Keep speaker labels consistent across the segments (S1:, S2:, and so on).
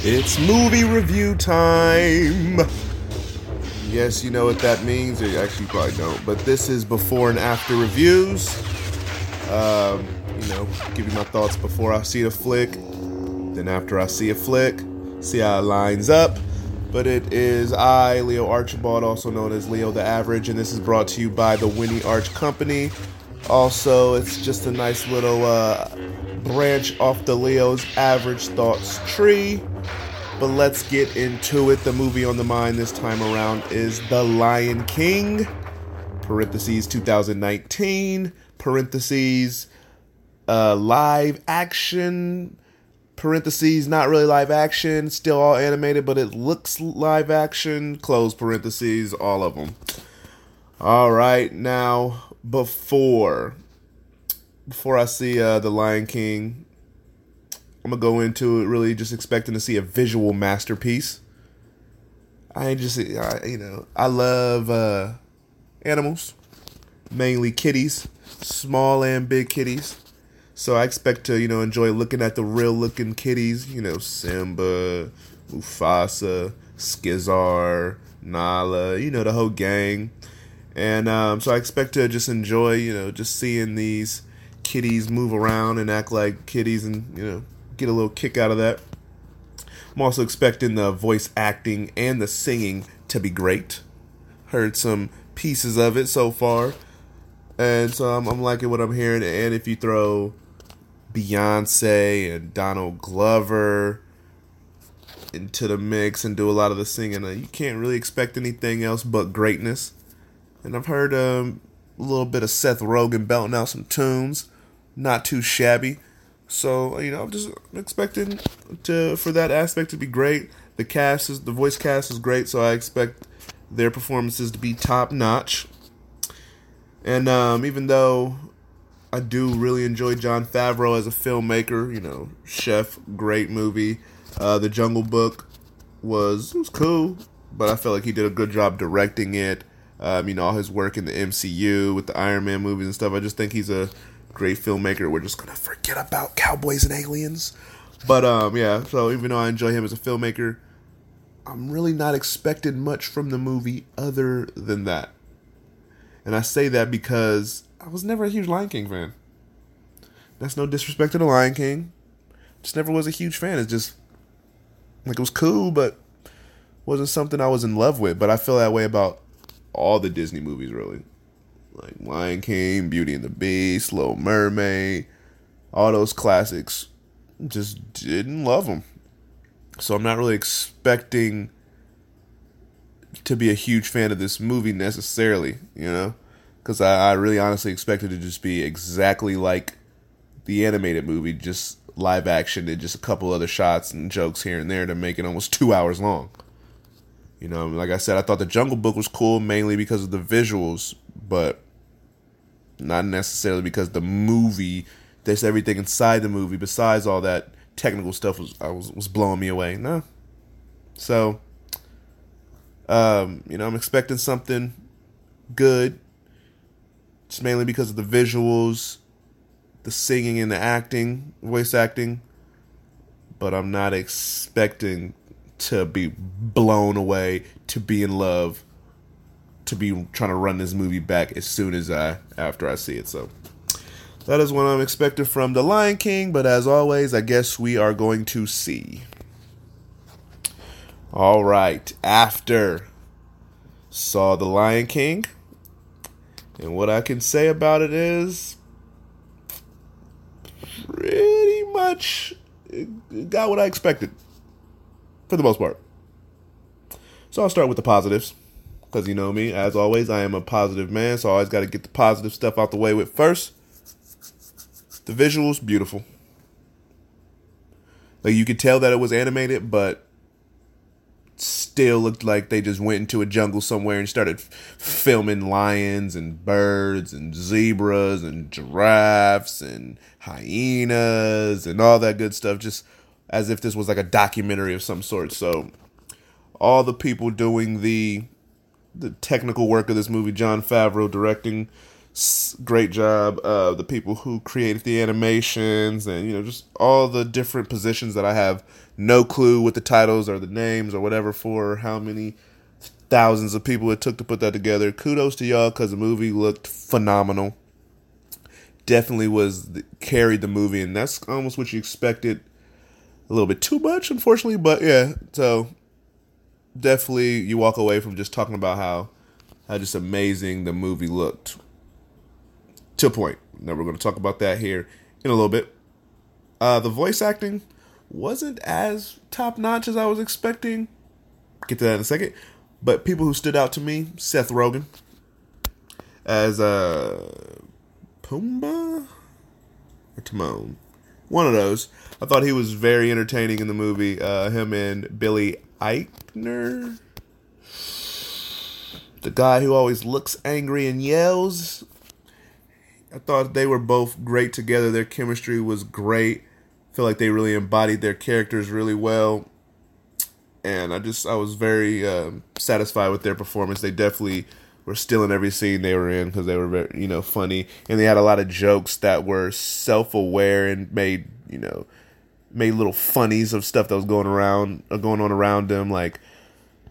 S1: It's movie review time. Yes, you know what that means. You actually probably don't, but this is before and after reviews. Um, you know, give you my thoughts before I see a flick, then after I see a flick, see how it lines up. But it is I, Leo Archibald, also known as Leo the Average, and this is brought to you by the Winnie Arch Company. Also, it's just a nice little uh, branch off the Leo's Average Thoughts tree. But let's get into it. The movie on the mind this time around is The Lion King, parentheses 2019, parentheses uh, live action, parentheses not really live action, still all animated, but it looks live action, close parentheses, all of them. All right, now before before I see uh, The Lion King, I'm gonna go into it really just expecting to see a visual masterpiece. I just, I, you know, I love uh, animals, mainly kitties, small and big kitties. So I expect to, you know, enjoy looking at the real looking kitties. You know, Simba, Mufasa, Skizar, Nala. You know, the whole gang. And um, so I expect to just enjoy, you know, just seeing these kitties move around and act like kitties, and you know, get a little kick out of that. I'm also expecting the voice acting and the singing to be great. Heard some pieces of it so far, and so I'm, I'm liking what I'm hearing. And if you throw Beyonce and Donald Glover into the mix and do a lot of the singing, uh, you can't really expect anything else but greatness. And I've heard um, a little bit of Seth Rogen belting out some tunes, not too shabby. So you know, I'm just expecting to for that aspect to be great. The cast is the voice cast is great, so I expect their performances to be top notch. And um, even though I do really enjoy Jon Favreau as a filmmaker, you know, chef, great movie. Uh, the Jungle Book was was cool, but I felt like he did a good job directing it. Um, you know, all his work in the MCU with the Iron Man movies and stuff. I just think he's a great filmmaker. We're just gonna forget about cowboys and aliens. But um, yeah. So even though I enjoy him as a filmmaker, I'm really not expecting much from the movie other than that. And I say that because I was never a huge Lion King fan. That's no disrespect to the Lion King. Just never was a huge fan. It's just like it was cool, but wasn't something I was in love with. But I feel that way about all the Disney movies, really. Like Lion King, Beauty and the Beast, Little Mermaid, all those classics. Just didn't love them. So I'm not really expecting to be a huge fan of this movie necessarily, you know? Because I, I really honestly expected it to just be exactly like the animated movie, just live action and just a couple other shots and jokes here and there to make it almost two hours long. You know, like I said, I thought the Jungle Book was cool mainly because of the visuals, but not necessarily because the movie, there's everything inside the movie besides all that technical stuff was I was was blowing me away. No. So um, you know, I'm expecting something good. Just mainly because of the visuals, the singing and the acting, voice acting. But I'm not expecting to be blown away, to be in love, to be trying to run this movie back as soon as I after I see it. So that is what I'm expecting from The Lion King, but as always, I guess we are going to see. All right, after saw The Lion King, and what I can say about it is pretty much got what I expected for the most part. So I'll start with the positives because you know me, as always, I am a positive man, so I always got to get the positive stuff out the way with first. The visuals, beautiful. Like you could tell that it was animated, but still looked like they just went into a jungle somewhere and started filming lions and birds and zebras and giraffes and hyenas and all that good stuff just as if this was like a documentary of some sort so all the people doing the the technical work of this movie Jon Favreau directing great job uh the people who created the animations and you know just all the different positions that I have no clue what the titles or the names or whatever for how many thousands of people it took to put that together. Kudos to y'all because the movie looked phenomenal. Definitely was carried the movie, and that's almost what you expected. A little bit too much, unfortunately, but yeah. So definitely, you walk away from just talking about how how just amazing the movie looked. To a point. Now we're going to talk about that here in a little bit. Uh, the voice acting wasn't as top notch as I was expecting. Get to that in a second. But people who stood out to me, Seth Rogen as uh Pumbaa or Timon. One of those. I thought he was very entertaining in the movie. Uh, him and Billy Eichner. The guy who always looks angry and yells. I thought they were both great together. Their chemistry was great. I feel like they really embodied their characters really well and I just I was very um, satisfied with their performance. They definitely were still in every scene they were in because they were very you know funny, and they had a lot of jokes that were self aware and made you know made little funnies of stuff that was going around uh, going on around them, like.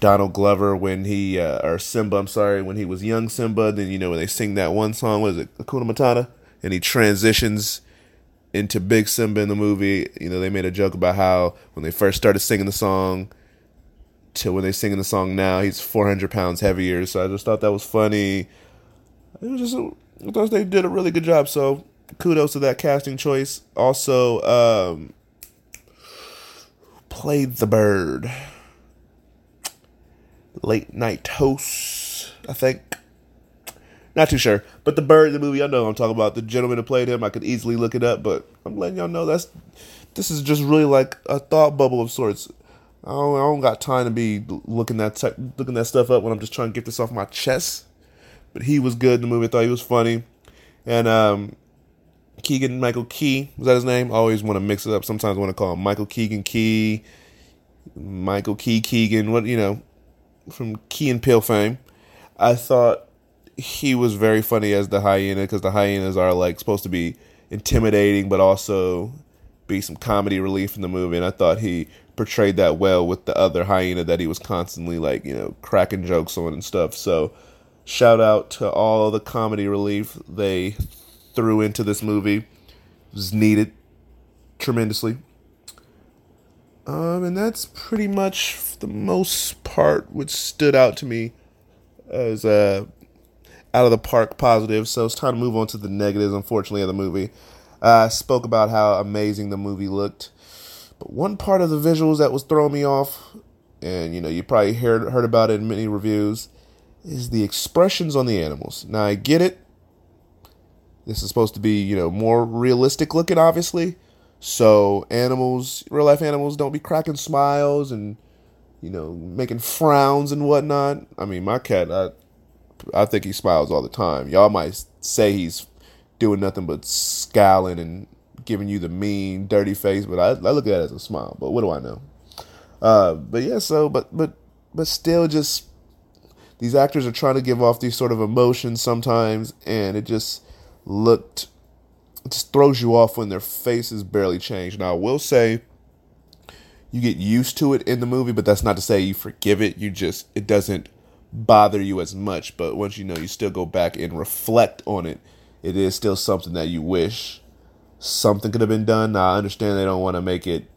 S1: Donald Glover when he uh, or Simba, I'm sorry, when he was young Simba. Then you know when they sing that one song, was it, Hakuna Matata, and he transitions into Big Simba in the movie. You know they made a joke about how when they first started singing the song, to when they sing in the song now, he's 400 pounds heavier. So I just thought that was funny. It was just, I thought they did a really good job. So kudos to that casting choice. Also, um, played the bird. Late night host, I think. Not too sure. But the bird in the movie, I know I'm talking about. The gentleman who played him, I could easily look it up, but I'm letting y'all know that's this is just really like a thought bubble of sorts. I don't, I don't got time to be looking that te- looking that stuff up when I'm just trying to get this off my chest. But he was good in the movie. I thought he was funny, and um, Keegan Michael Key was that his name? I always want to mix it up. Sometimes I want to call him Michael Keegan Key, Michael Key Keegan. What you know from Key and Peele fame. I thought he was very funny as the hyena because the hyenas are like supposed to be intimidating, but also be some comedy relief in the movie. And I thought he portrayed that well with the other hyena that he was constantly like you know cracking jokes on and stuff. So shout out to all the comedy relief they threw into this movie. Was needed tremendously. Um, and that's pretty much the most part which stood out to me as a out of the park positive. So it's time to move on to the negatives, unfortunately, of the movie. I uh, spoke about how amazing the movie looked. But one part of the visuals that was throwing me off, and you know, you probably heard heard about it in many reviews, is the expressions on the animals. Now I get it. This is supposed to be, you know, more realistic looking, obviously. So animals, real life animals, don't be cracking smiles and, you know, making frowns and whatnot. I mean, my cat, I, I think he smiles all the time. Y'all might say he's doing nothing but scowling and giving you the mean, dirty face, but I, I look at it as a smile. But what do I know? Uh, but yeah, so but but but still, just these actors are trying to give off these sort of emotions sometimes, and it just looked just throws you off when their faces barely change. Now I will say you get used to it in the movie, but that's not to say you forgive it. You just it doesn't bother you as much. But once you know, you still go back and reflect on it. It is still something that you wish something could have been done. Now, I understand they don't want to make it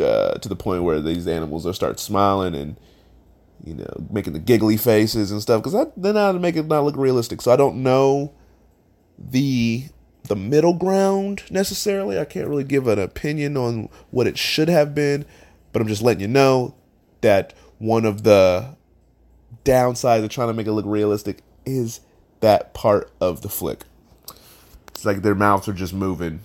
S1: uh, to the point where these animals will start smiling and you know making the giggly faces and stuff because then that make it not look realistic. So I don't know the the middle ground necessarily. I can't really give an opinion on what it should have been, but I'm just letting you know that one of the downsides of trying to make it look realistic is that part of the flick. It's like their mouths are just moving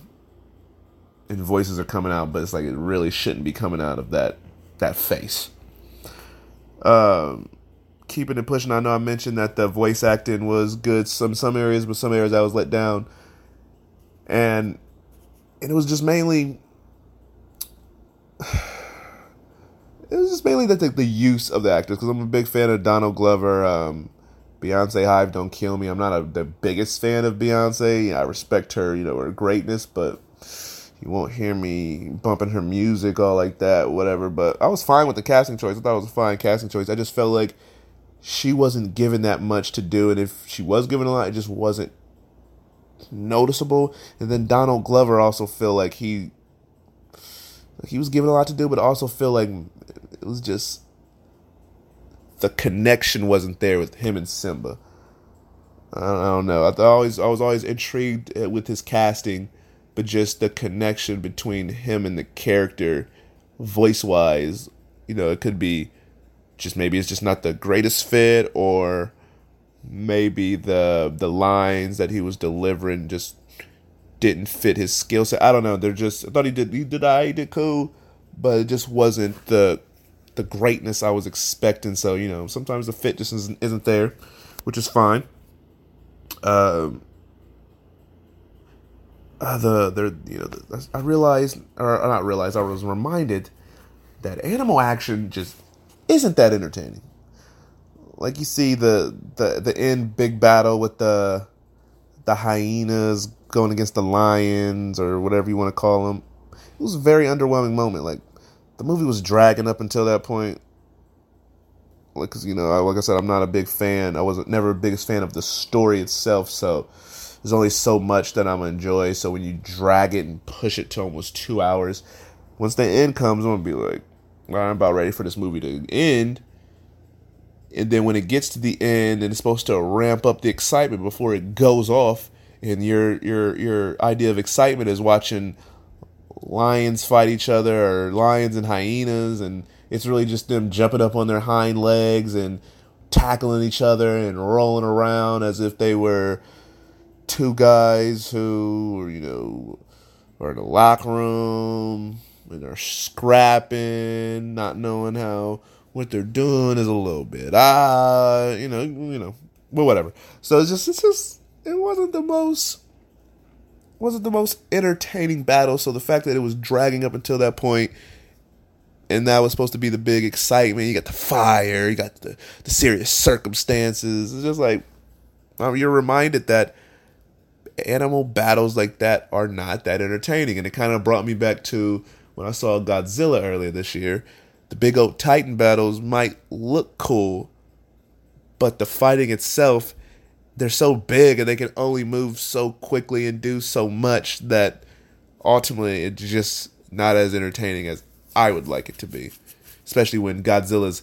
S1: and voices are coming out, but it's like it really shouldn't be coming out of that that face. Um, keeping it pushing. I know I mentioned that the voice acting was good some some areas, but some areas I was let down, and and it was just mainly. It was just mainly that the, the use of the actors because I'm a big fan of Donald Glover. Um, Beyonce Hive Don't Kill Me. I'm not a, the biggest fan of Beyonce. I respect her, you know, her greatness, but you won't hear me bumping her music all like that, whatever. But I was fine with the casting choice. I thought it was a fine casting choice. I just felt like she wasn't given that much to do, and if she was given a lot, it just wasn't noticeable. And then Donald Glover also feel like he like he was given a lot to do, but also feel like it was just the connection wasn't there with him and Simba. I don't, I don't know. I, always I was always intrigued uh, with his casting, but just the connection between him and the character, voice wise, you know, it could be just maybe it's just not the greatest fit, or maybe the the lines that he was delivering just didn't fit his skill set. I don't know. They're just I thought he did he did I he did cool, but it just wasn't the the greatness I was expecting. So you know, sometimes the fit just isn't, isn't there, which is fine. Um, uh, the there you know the, I realized or not realized I was reminded that animal action just isn't that entertaining. Like you see the the the end big battle with the the hyenas going against the lions or whatever you want to call them. It was a very underwhelming moment. Like the movie was dragging up until that point. Like, cause you know, like I said, I'm not a big fan. I wasn't never a biggest fan of the story itself. So there's only so much that I'm gonna enjoy. So when you drag it and push it to almost two hours, once the end comes, I'm gonna be like, I'm about ready for this movie to end. And then when it gets to the end and it's supposed to ramp up the excitement before it goes off, and your your your idea of excitement is watching lions fight each other or lions and hyenas and it's really just them jumping up on their hind legs and tackling each other and rolling around as if they were two guys who you know are in the locker room and are scrapping not knowing how what they're doing is a little bit ah you know you know but whatever so it's just it's just it wasn't the most wasn't the most entertaining battle. So the fact that it was dragging up until that point, and that was supposed to be the big excitement. You got the fire, you got the the serious circumstances. It's just like um, you're reminded that animal battles like that are not that entertaining, and it kind of brought me back to when I saw Godzilla earlier this year. The big old Titan battles might look cool, but the fighting itself they're so big and they can only move so quickly and do so much that ultimately it's just not as entertaining as I would like it to be. Especially when Godzilla's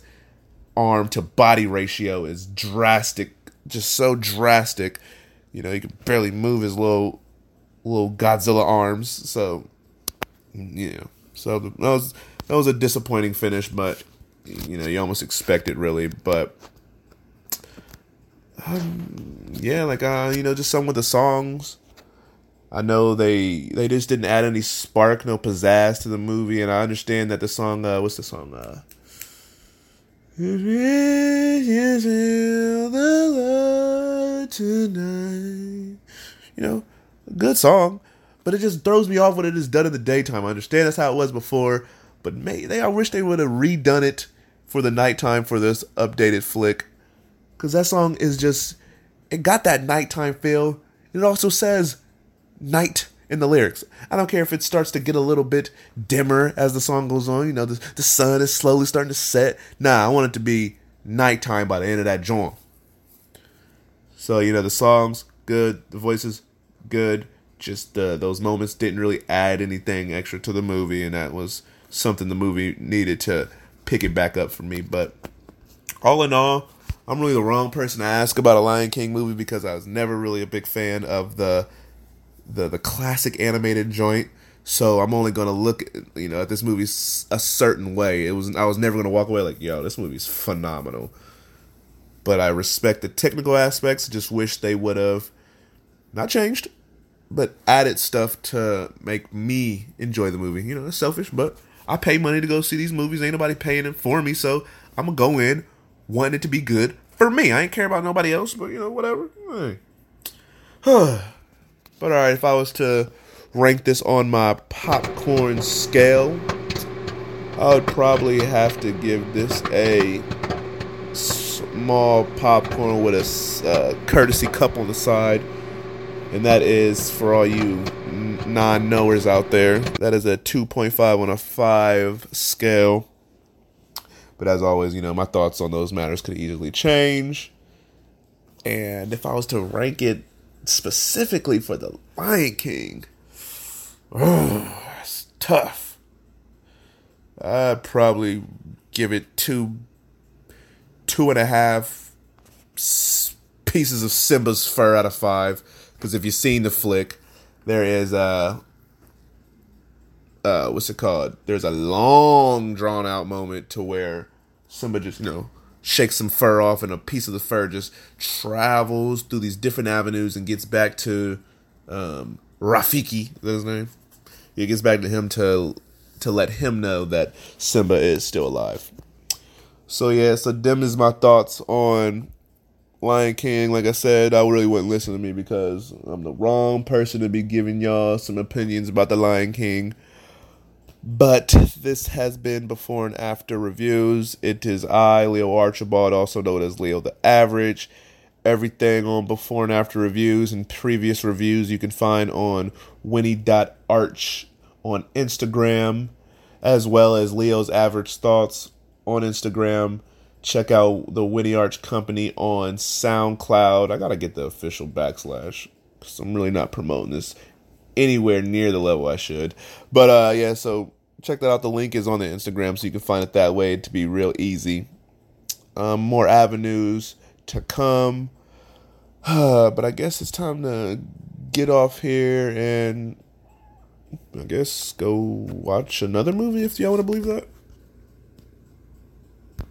S1: arm to body ratio is drastic, just so drastic. You know, he can barely move his little little Godzilla arms. So, you know, so that was that was a disappointing finish, but you know, you almost expect it really, but um, yeah, like uh, you know, just some of the songs. I know they they just didn't add any spark, no pizzazz to the movie, and I understand that the song, uh, what's the song? Uh, tonight. You know, good song, but it just throws me off when it is done in the daytime. I understand that's how it was before, but may they I wish they would have redone it for the nighttime for this updated flick because that song is just it got that nighttime feel. It also says night in the lyrics. I don't care if it starts to get a little bit dimmer as the song goes on. You know, the, the sun is slowly starting to set. Nah, I want it to be nighttime by the end of that joint. So you know, the songs good, the voices good. Just uh, those moments didn't really add anything extra to the movie, and that was something the movie needed to pick it back up for me. But all in all, I'm really the wrong person to ask about a Lion King movie because I was never really a big fan of the the the classic animated joint. So I'm only gonna look, you know, at this movie a certain way. It was I was never gonna walk away like, yo, this movie's phenomenal. But I respect the technical aspects. Just wish they would have not changed, but added stuff to make me enjoy the movie. You know, it's selfish, but I pay money to go see these movies. Ain't nobody paying it for me, so I'm gonna go in wanting it to be good for me. I ain't care about nobody else, but you know, whatever. Hey. but alright, if I was to rank this on my popcorn scale, I would probably have to give this a small popcorn with a uh, courtesy cup on the side. And that is for all you non knowers out there, that is a 2.5 on a 5 scale. But as always, you know, my thoughts on those matters could easily change. And if I was to rank it specifically for the Lion King, oh, that's tough. I'd probably give it two, two and a half pieces of Simba's fur out of five. Because if you've seen the flick, there is a, uh, what's it called? There's a long drawn out moment to where Simba just, you know, shakes some fur off, and a piece of the fur just travels through these different avenues and gets back to um, Rafiki. Is that his name? It gets back to him to to let him know that Simba is still alive. So yeah, so them is my thoughts on Lion King. Like I said, I really wouldn't listen to me because I'm the wrong person to be giving y'all some opinions about the Lion King. But this has been before and after reviews. It is I, Leo Archibald, also known as Leo the Average. Everything on before and after reviews and previous reviews you can find on Winnie.arch on Instagram, as well as Leo's Average Thoughts on Instagram. Check out the Winnie Arch Company on SoundCloud. I gotta get the official backslash because I'm really not promoting this anywhere near the level I should. But uh yeah, so check that out. The link is on the Instagram, so you can find it that way to be real easy. Um, more avenues to come. Uh, but I guess it's time to get off here and I guess go watch another movie if y'all want to believe that.